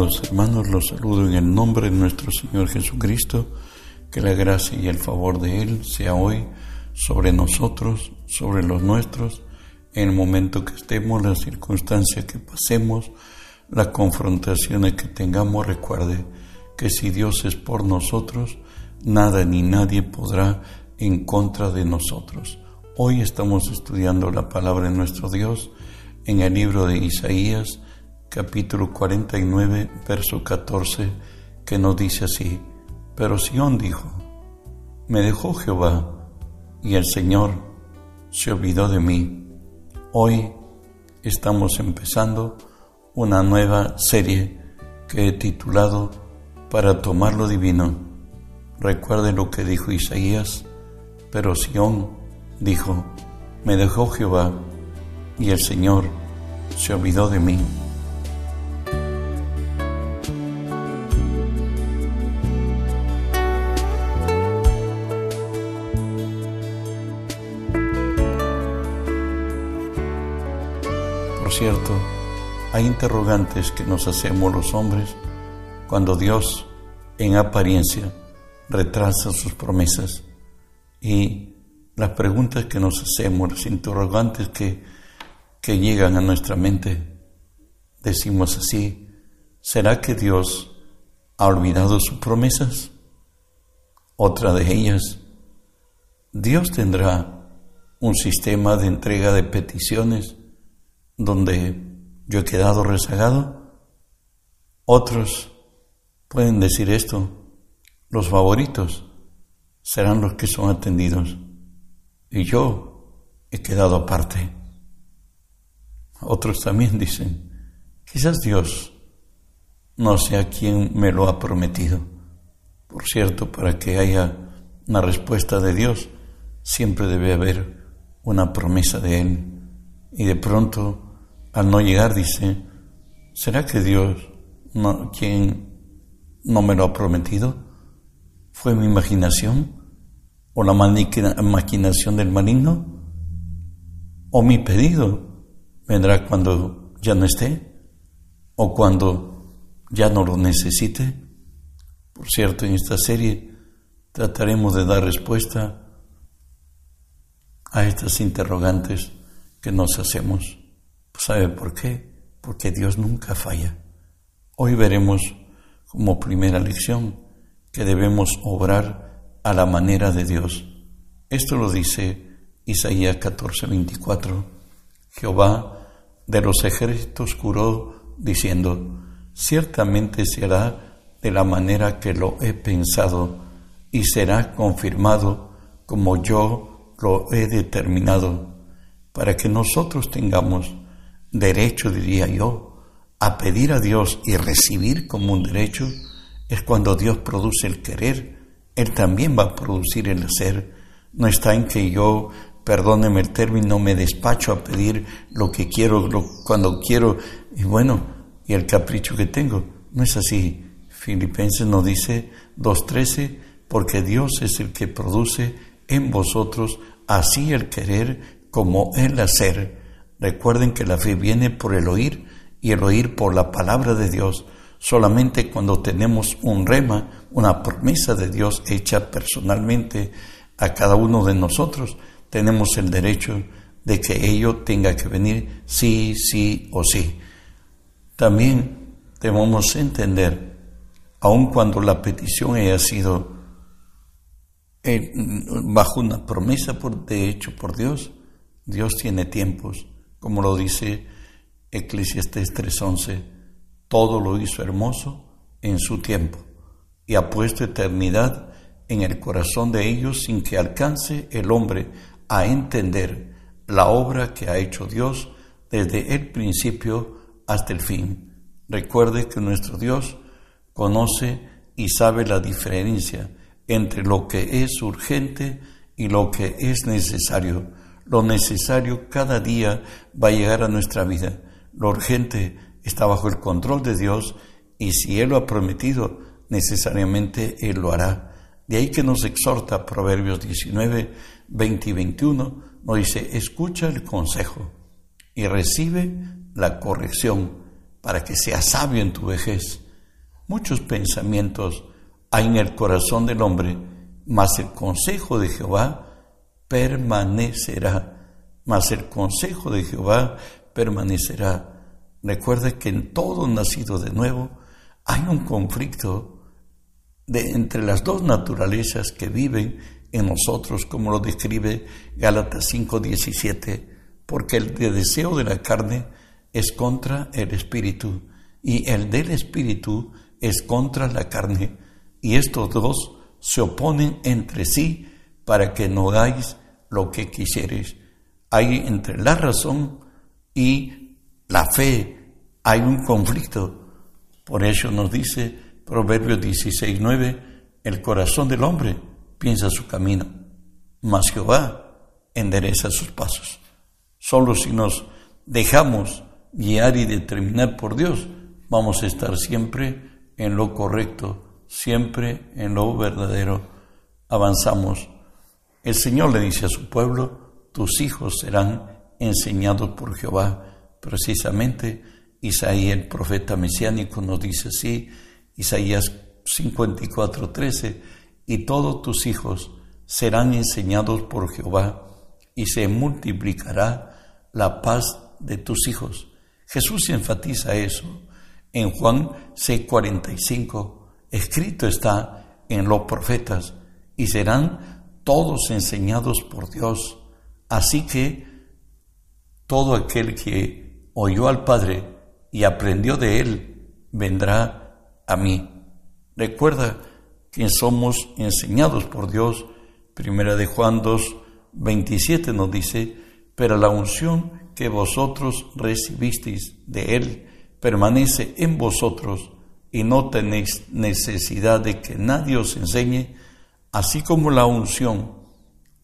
Hermanos, los saludo en el nombre de nuestro Señor Jesucristo, que la gracia y el favor de Él sea hoy sobre nosotros, sobre los nuestros, en el momento que estemos, las circunstancias que pasemos, las confrontaciones que tengamos, recuerde que si Dios es por nosotros, nada ni nadie podrá en contra de nosotros. Hoy estamos estudiando la palabra de nuestro Dios en el libro de Isaías, capítulo 49, verso 14, que nos dice así, pero Sión dijo, me dejó Jehová y el Señor se olvidó de mí. Hoy estamos empezando una nueva serie que he titulado Para tomar lo divino. Recuerde lo que dijo Isaías, pero Sión dijo, me dejó Jehová y el Señor se olvidó de mí. Cierto, hay interrogantes que nos hacemos los hombres cuando Dios, en apariencia, retrasa sus promesas. Y las preguntas que nos hacemos, los interrogantes que, que llegan a nuestra mente, decimos así, ¿será que Dios ha olvidado sus promesas? Otra de ellas, Dios tendrá un sistema de entrega de peticiones donde yo he quedado rezagado. Otros pueden decir esto, los favoritos serán los que son atendidos y yo he quedado aparte. Otros también dicen, quizás Dios no sea quien me lo ha prometido. Por cierto, para que haya una respuesta de Dios, siempre debe haber una promesa de Él. Y de pronto al no llegar dice, ¿será que Dios, no, quien no me lo ha prometido? ¿Fue mi imaginación? ¿O la maquinación del maligno? ¿O mi pedido vendrá cuando ya no esté? ¿O cuando ya no lo necesite? Por cierto, en esta serie trataremos de dar respuesta a estas interrogantes que nos hacemos. ¿Sabe por qué? Porque Dios nunca falla. Hoy veremos como primera lección que debemos obrar a la manera de Dios. Esto lo dice Isaías 14:24. Jehová de los ejércitos curó diciendo, ciertamente se hará de la manera que lo he pensado y será confirmado como yo lo he determinado, para que nosotros tengamos derecho, diría yo, a pedir a Dios y recibir como un derecho, es cuando Dios produce el querer, Él también va a producir el hacer. No está en que yo, perdóneme el término, me despacho a pedir lo que quiero, cuando quiero, y bueno, y el capricho que tengo. No es así. Filipenses nos dice 2.13, porque Dios es el que produce en vosotros así el querer como el hacer Recuerden que la fe viene por el oír y el oír por la palabra de Dios. Solamente cuando tenemos un rema, una promesa de Dios hecha personalmente a cada uno de nosotros, tenemos el derecho de que ello tenga que venir sí, sí o sí. También debemos entender, aun cuando la petición haya sido eh, bajo una promesa de hecho por Dios, Dios tiene tiempos como lo dice Eclesiastes 3:11, todo lo hizo hermoso en su tiempo y ha puesto eternidad en el corazón de ellos sin que alcance el hombre a entender la obra que ha hecho Dios desde el principio hasta el fin. Recuerde que nuestro Dios conoce y sabe la diferencia entre lo que es urgente y lo que es necesario lo necesario cada día va a llegar a nuestra vida. Lo urgente está bajo el control de Dios y si Él lo ha prometido, necesariamente Él lo hará. De ahí que nos exhorta Proverbios 19, 20 y 21, nos dice, escucha el consejo y recibe la corrección para que seas sabio en tu vejez Muchos pensamientos hay en el corazón del hombre, mas el consejo de Jehová permanecerá. Mas el consejo de Jehová permanecerá. Recuerde que en todo nacido de nuevo hay un conflicto de, entre las dos naturalezas que viven en nosotros, como lo describe Gálatas 5:17, porque el deseo de la carne es contra el espíritu y el del espíritu es contra la carne, y estos dos se oponen entre sí para que no hagáis lo que quisieres. Hay entre la razón y la fe, hay un conflicto. Por eso nos dice Proverbios 16, 9, el corazón del hombre piensa su camino, mas Jehová endereza sus pasos. Solo si nos dejamos guiar y determinar por Dios, vamos a estar siempre en lo correcto, siempre en lo verdadero. Avanzamos. El Señor le dice a su pueblo, tus hijos serán enseñados por Jehová. Precisamente Isaías, el profeta mesiánico, nos dice así, Isaías 54, 13, y todos tus hijos serán enseñados por Jehová, y se multiplicará la paz de tus hijos. Jesús enfatiza eso en Juan 6:45. Escrito está en los profetas, y serán todos enseñados por Dios. Así que todo aquel que oyó al Padre y aprendió de él, vendrá a mí. Recuerda que somos enseñados por Dios. Primera de Juan 2, 27 nos dice, pero la unción que vosotros recibisteis de Él permanece en vosotros y no tenéis necesidad de que nadie os enseñe, así como la unción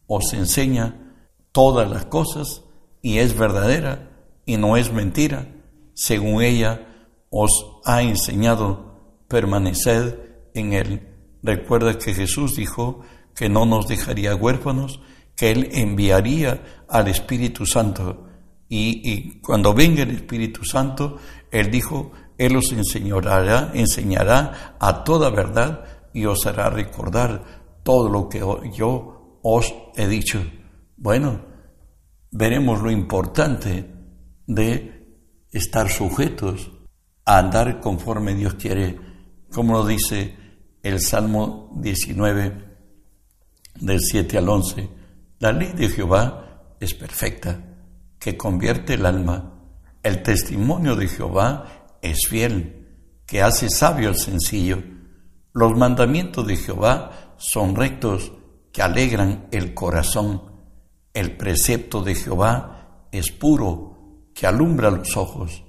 os enseña todas las cosas y es verdadera y no es mentira, según ella os ha enseñado, permaneced en Él. Recuerda que Jesús dijo que no nos dejaría huérfanos, que Él enviaría al Espíritu Santo y, cuando venga el Espíritu Santo, Él dijo, Él os enseñará, enseñará a toda verdad y os hará recordar todo lo que yo os he dicho. Bueno, veremos lo importante de estar sujetos a andar conforme Dios quiere, como lo dice el Salmo 19, del 7 al 11. La ley de Jehová es perfecta que convierte el alma. El testimonio de Jehová es fiel, que hace sabio al sencillo. Los mandamientos de Jehová son rectos, que alegran el corazón. El precepto de Jehová es puro, que alumbra los ojos.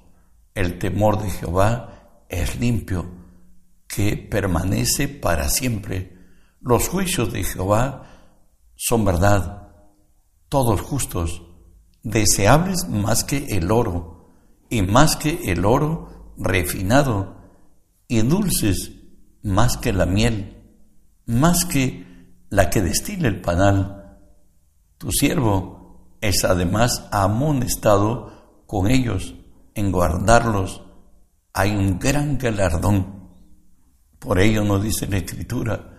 El temor de Jehová es limpio, que permanece para siempre. Los juicios de Jehová son verdad, todos justos deseables más que el oro, y más que el oro refinado, y dulces más que la miel, más que la que destila el panal. Tu siervo es además amonestado con ellos en guardarlos. Hay un gran galardón. Por ello nos dice la Escritura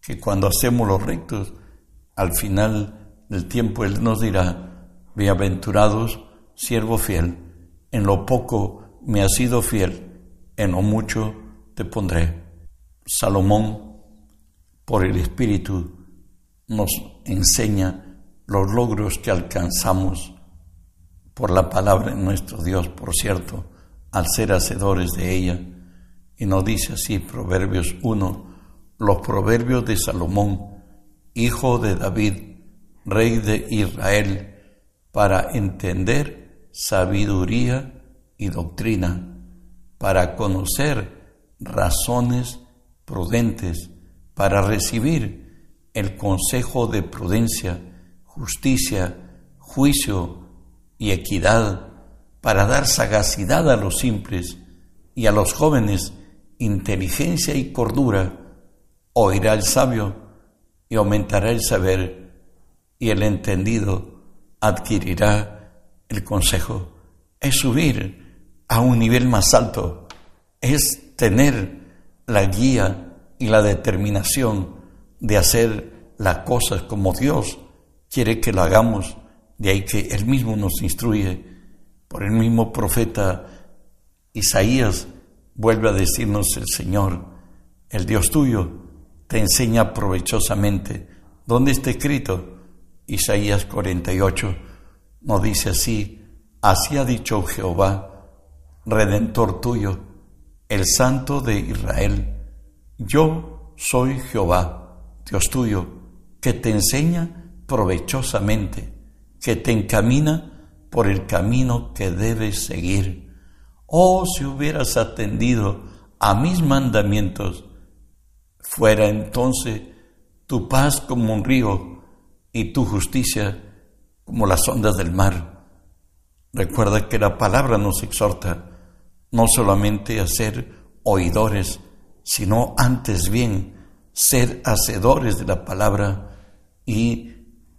que cuando hacemos los rectos, al final del tiempo Él nos dirá, Bienaventurados, siervo fiel, en lo poco me has sido fiel, en lo mucho te pondré. Salomón, por el Espíritu, nos enseña los logros que alcanzamos por la palabra de nuestro Dios, por cierto, al ser hacedores de ella. Y nos dice así Proverbios 1, los proverbios de Salomón, hijo de David, rey de Israel, para entender sabiduría y doctrina, para conocer razones prudentes, para recibir el consejo de prudencia, justicia, juicio y equidad, para dar sagacidad a los simples y a los jóvenes inteligencia y cordura, oirá el sabio y aumentará el saber y el entendido adquirirá el consejo. Es subir a un nivel más alto, es tener la guía y la determinación de hacer las cosas como Dios quiere que lo hagamos, de ahí que Él mismo nos instruye. Por el mismo profeta Isaías vuelve a decirnos el Señor, el Dios tuyo, te enseña provechosamente. ¿Dónde está escrito? Isaías 48 nos dice así, así ha dicho Jehová, redentor tuyo, el Santo de Israel, yo soy Jehová, Dios tuyo, que te enseña provechosamente, que te encamina por el camino que debes seguir. Oh, si hubieras atendido a mis mandamientos, fuera entonces tu paz como un río y tu justicia como las ondas del mar. Recuerda que la palabra nos exhorta no solamente a ser oidores, sino antes bien ser hacedores de la palabra y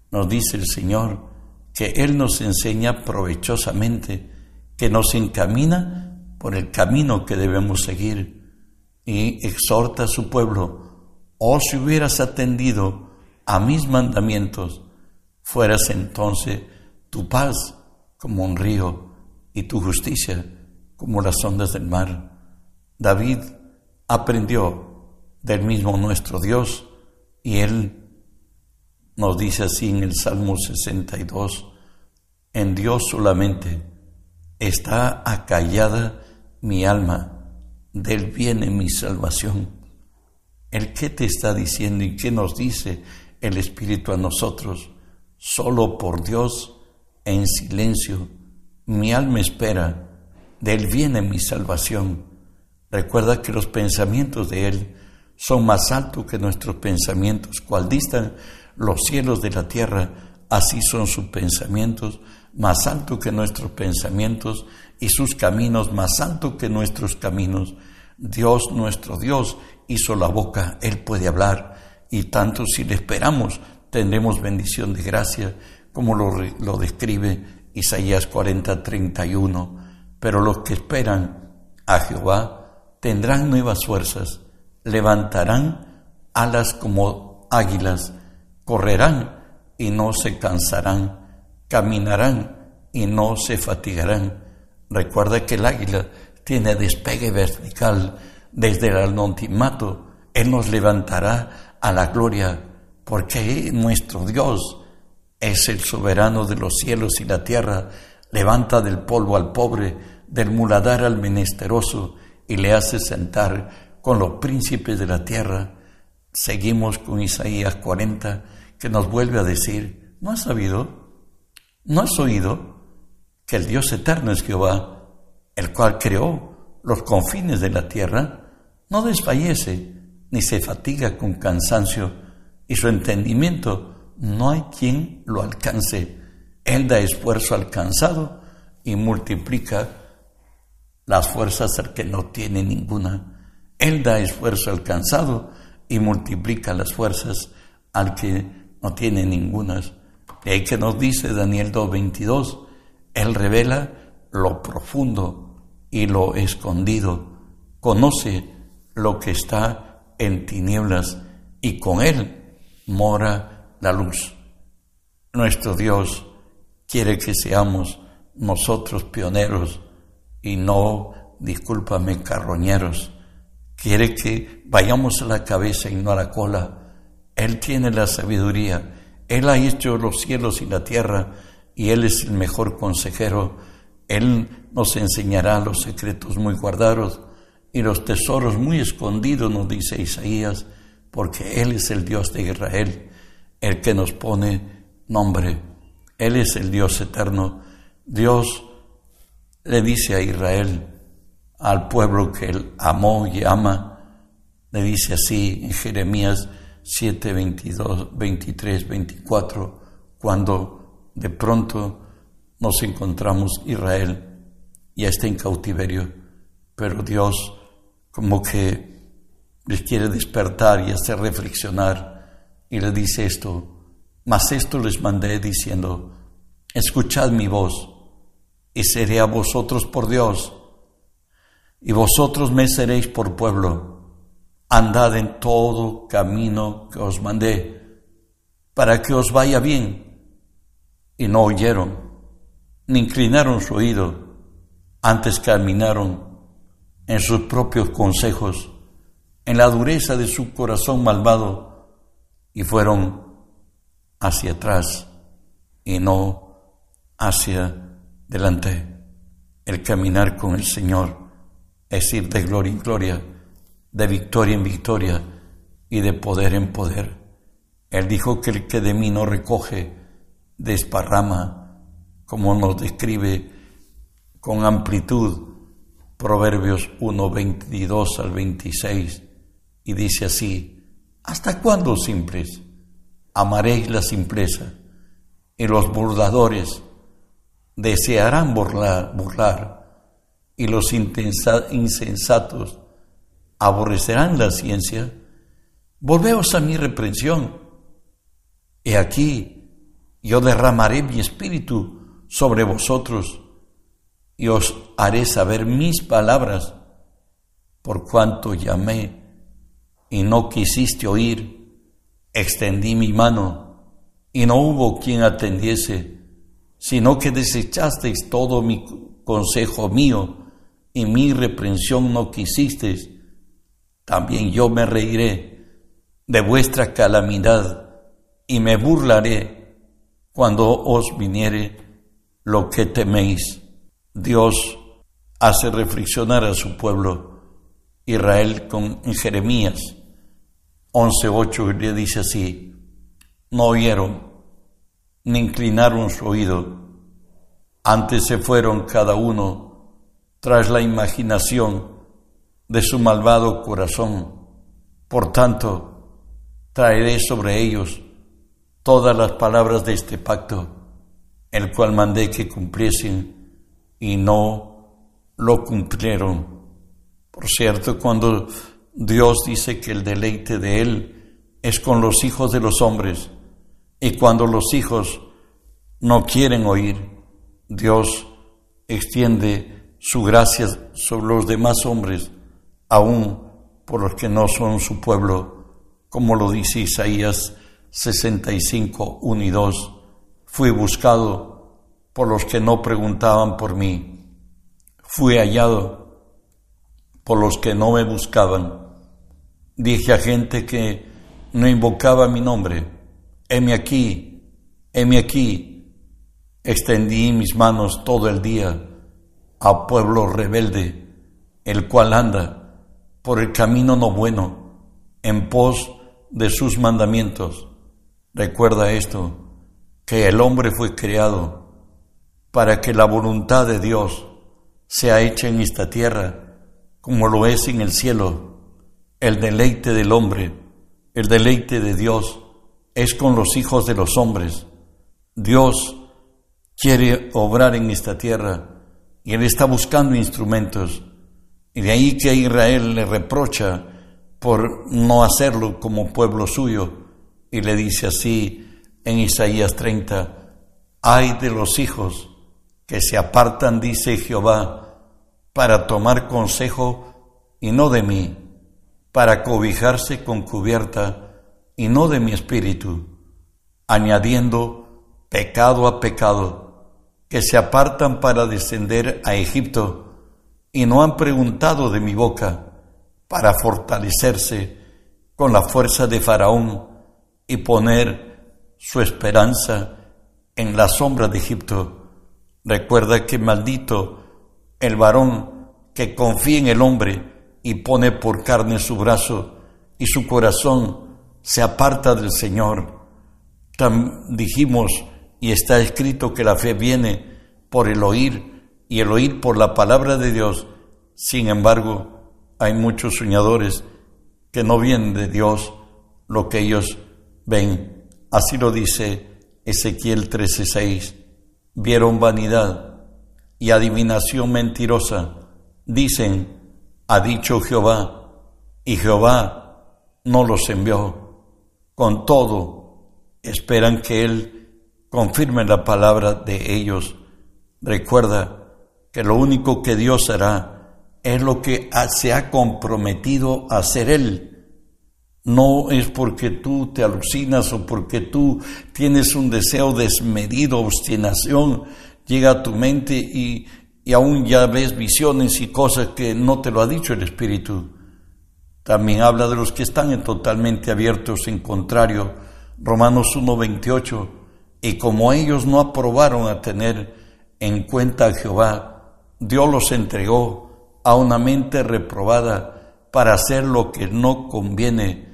nos dice el Señor que Él nos enseña provechosamente, que nos encamina por el camino que debemos seguir y exhorta a su pueblo, oh si hubieras atendido a mis mandamientos, fueras entonces tu paz como un río y tu justicia como las ondas del mar. David aprendió del mismo nuestro Dios y él nos dice así en el Salmo 62, en Dios solamente está acallada mi alma, del viene mi salvación. ¿El qué te está diciendo y qué nos dice el Espíritu a nosotros? Solo por Dios, en silencio, mi alma espera, de Él viene mi salvación. Recuerda que los pensamientos de Él son más altos que nuestros pensamientos, cual distan los cielos de la tierra, así son sus pensamientos, más altos que nuestros pensamientos, y sus caminos más altos que nuestros caminos. Dios, nuestro Dios, hizo la boca, Él puede hablar, y tanto si le esperamos, tendremos bendición de gracia, como lo, lo describe Isaías 40, 31. Pero los que esperan a Jehová tendrán nuevas fuerzas, levantarán alas como águilas, correrán y no se cansarán, caminarán y no se fatigarán. Recuerda que el águila tiene despegue vertical desde el anonimato. Él nos levantará a la gloria porque nuestro Dios es el soberano de los cielos y la tierra. Levanta del polvo al pobre, del muladar al menesteroso y le hace sentar con los príncipes de la tierra. Seguimos con Isaías 40 que nos vuelve a decir, ¿no has sabido? ¿No has oído que el Dios eterno es Jehová, el cual creó los confines de la tierra? No desfallece ni se fatiga con cansancio y su entendimiento no hay quien lo alcance. Él da esfuerzo al cansado y multiplica las fuerzas al que no tiene ninguna. Él da esfuerzo al cansado y multiplica las fuerzas al que no tiene ninguna. Y ahí que nos dice Daniel 2.22, Él revela lo profundo y lo escondido, conoce lo que está en tinieblas y con Él mora la luz. Nuestro Dios quiere que seamos nosotros pioneros y no, discúlpame, carroñeros. Quiere que vayamos a la cabeza y no a la cola él tiene la sabiduría, Él ha hecho los cielos y la tierra y Él es el mejor consejero. Él nos enseñará los secretos muy guardados y los tesoros muy escondidos, nos dice Isaías, porque Él es el Dios de Israel, el que nos pone nombre. Él es el Dios eterno. Dios le dice a Israel, al pueblo que Él amó y ama, le dice así en Jeremías 7, 22, 23, 24, cuando de pronto nos encontramos Israel ya está en cautiverio, pero Dios como que les quiere despertar y hacer reflexionar y le dice esto, mas esto les mandé diciendo, escuchad mi voz y seré a vosotros por Dios y vosotros me seréis por pueblo andad en todo camino que os mandé, para que os vaya bien. Y no oyeron, ni inclinaron su oído, antes caminaron en sus propios consejos, en la dureza de su corazón malvado, y fueron hacia atrás y no hacia delante. El caminar con el Señor es ir de gloria en gloria de victoria en victoria y de poder en poder. Él dijo que el que de mí no recoge, desparrama, como nos describe con amplitud Proverbios 1, 22 al 26, y dice así, ¿hasta cuándo simples? Amaréis la simpleza, y los burladores desearán burlar, burlar y los insensatos aborrecerán la ciencia, volveos a mi reprensión. He aquí, yo derramaré mi espíritu sobre vosotros y os haré saber mis palabras, por cuanto llamé y no quisiste oír, extendí mi mano y no hubo quien atendiese, sino que desechasteis todo mi consejo mío y mi reprensión no quisisteis también yo me reiré de vuestra calamidad y me burlaré cuando os viniere lo que teméis. Dios hace reflexionar a su pueblo Israel con Jeremías 11:8 le dice así: No oyeron ni inclinaron su oído, antes se fueron cada uno tras la imaginación de su malvado corazón. Por tanto, traeré sobre ellos todas las palabras de este pacto, el cual mandé que cumpliesen y no lo cumplieron. Por cierto, cuando Dios dice que el deleite de Él es con los hijos de los hombres, y cuando los hijos no quieren oír, Dios extiende su gracia sobre los demás hombres aún por los que no son su pueblo, como lo dice Isaías 65, 1 y 2. Fui buscado por los que no preguntaban por mí. Fui hallado por los que no me buscaban. Dije a gente que no invocaba mi nombre, heme aquí, heme aquí. Extendí mis manos todo el día a pueblo rebelde, el cual anda por el camino no bueno, en pos de sus mandamientos. Recuerda esto, que el hombre fue creado para que la voluntad de Dios sea hecha en esta tierra como lo es en el cielo. El deleite del hombre, el deleite de Dios es con los hijos de los hombres. Dios quiere obrar en esta tierra y Él está buscando instrumentos y de ahí que Israel le reprocha por no hacerlo como pueblo suyo. Y le dice así en Isaías 30, hay de los hijos que se apartan, dice Jehová, para tomar consejo y no de mí, para cobijarse con cubierta y no de mi espíritu, añadiendo pecado a pecado, que se apartan para descender a Egipto y no han preguntado de mi boca para fortalecerse con la fuerza de Faraón y poner su esperanza en la sombra de Egipto. Recuerda que maldito el varón que confía en el hombre y pone por carne su brazo y su corazón se aparta del Señor. dijimos y está escrito que la fe viene por el oír y el oír por la palabra de Dios. Sin embargo, hay muchos soñadores que no vienen de Dios lo que ellos ven. Así lo dice Ezequiel 13:6. Vieron vanidad y adivinación mentirosa. Dicen, ha dicho Jehová, y Jehová no los envió. Con todo, esperan que Él confirme la palabra de ellos. Recuerda, que lo único que Dios hará es lo que se ha comprometido a hacer Él No es porque tú te alucinas o porque tú tienes un deseo desmedido, obstinación, llega a tu mente y, y aún ya ves visiones y cosas que no te lo ha dicho el Espíritu. También habla de los que están totalmente abiertos en contrario. Romanos 1.28. Y como ellos no aprobaron a tener en cuenta a Jehová, Dios los entregó a una mente reprobada para hacer lo que no conviene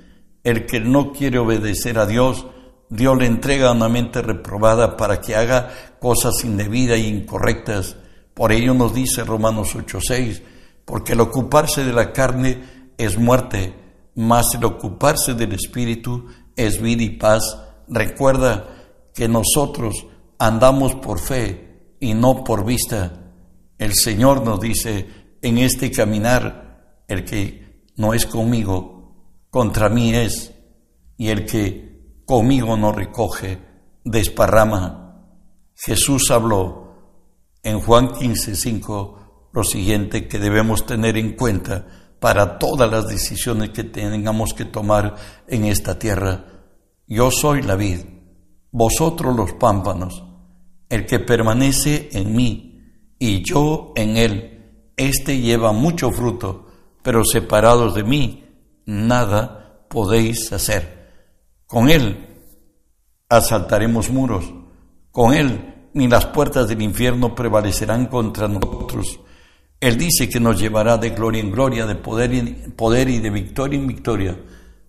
el que no quiere obedecer a Dios, Dios le entrega una mente reprobada para que haga cosas indebidas e incorrectas. Por ello nos dice Romanos 8:6, porque el ocuparse de la carne es muerte, mas el ocuparse del Espíritu es vida y paz. Recuerda que nosotros andamos por fe y no por vista. El Señor nos dice en este caminar, el que no es conmigo, contra mí es, y el que conmigo no recoge, desparrama. Jesús habló en Juan 15, 5 lo siguiente que debemos tener en cuenta para todas las decisiones que tengamos que tomar en esta tierra. Yo soy la vid, vosotros los pámpanos, el que permanece en mí y yo en él, éste lleva mucho fruto, pero separados de mí, nada podéis hacer. Con Él asaltaremos muros, con Él ni las puertas del infierno prevalecerán contra nosotros. Él dice que nos llevará de gloria en gloria, de poder, en poder y de victoria en victoria,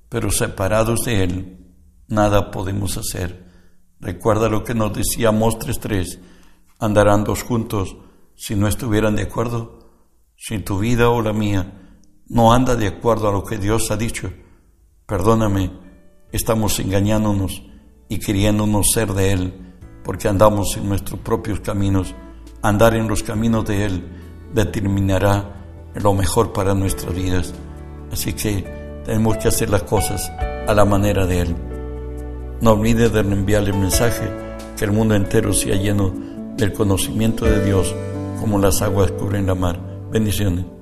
pero separados de Él, nada podemos hacer. Recuerda lo que nos decía Mostres 3, andarán dos juntos si no estuvieran de acuerdo, si tu vida o la mía no anda de acuerdo a lo que Dios ha dicho, perdóname, estamos engañándonos y queriéndonos ser de Él, porque andamos en nuestros propios caminos. Andar en los caminos de Él determinará lo mejor para nuestras vidas. Así que tenemos que hacer las cosas a la manera de Él. No olvides de enviarle el mensaje que el mundo entero sea lleno del conocimiento de Dios como las aguas cubren la mar. Bendiciones.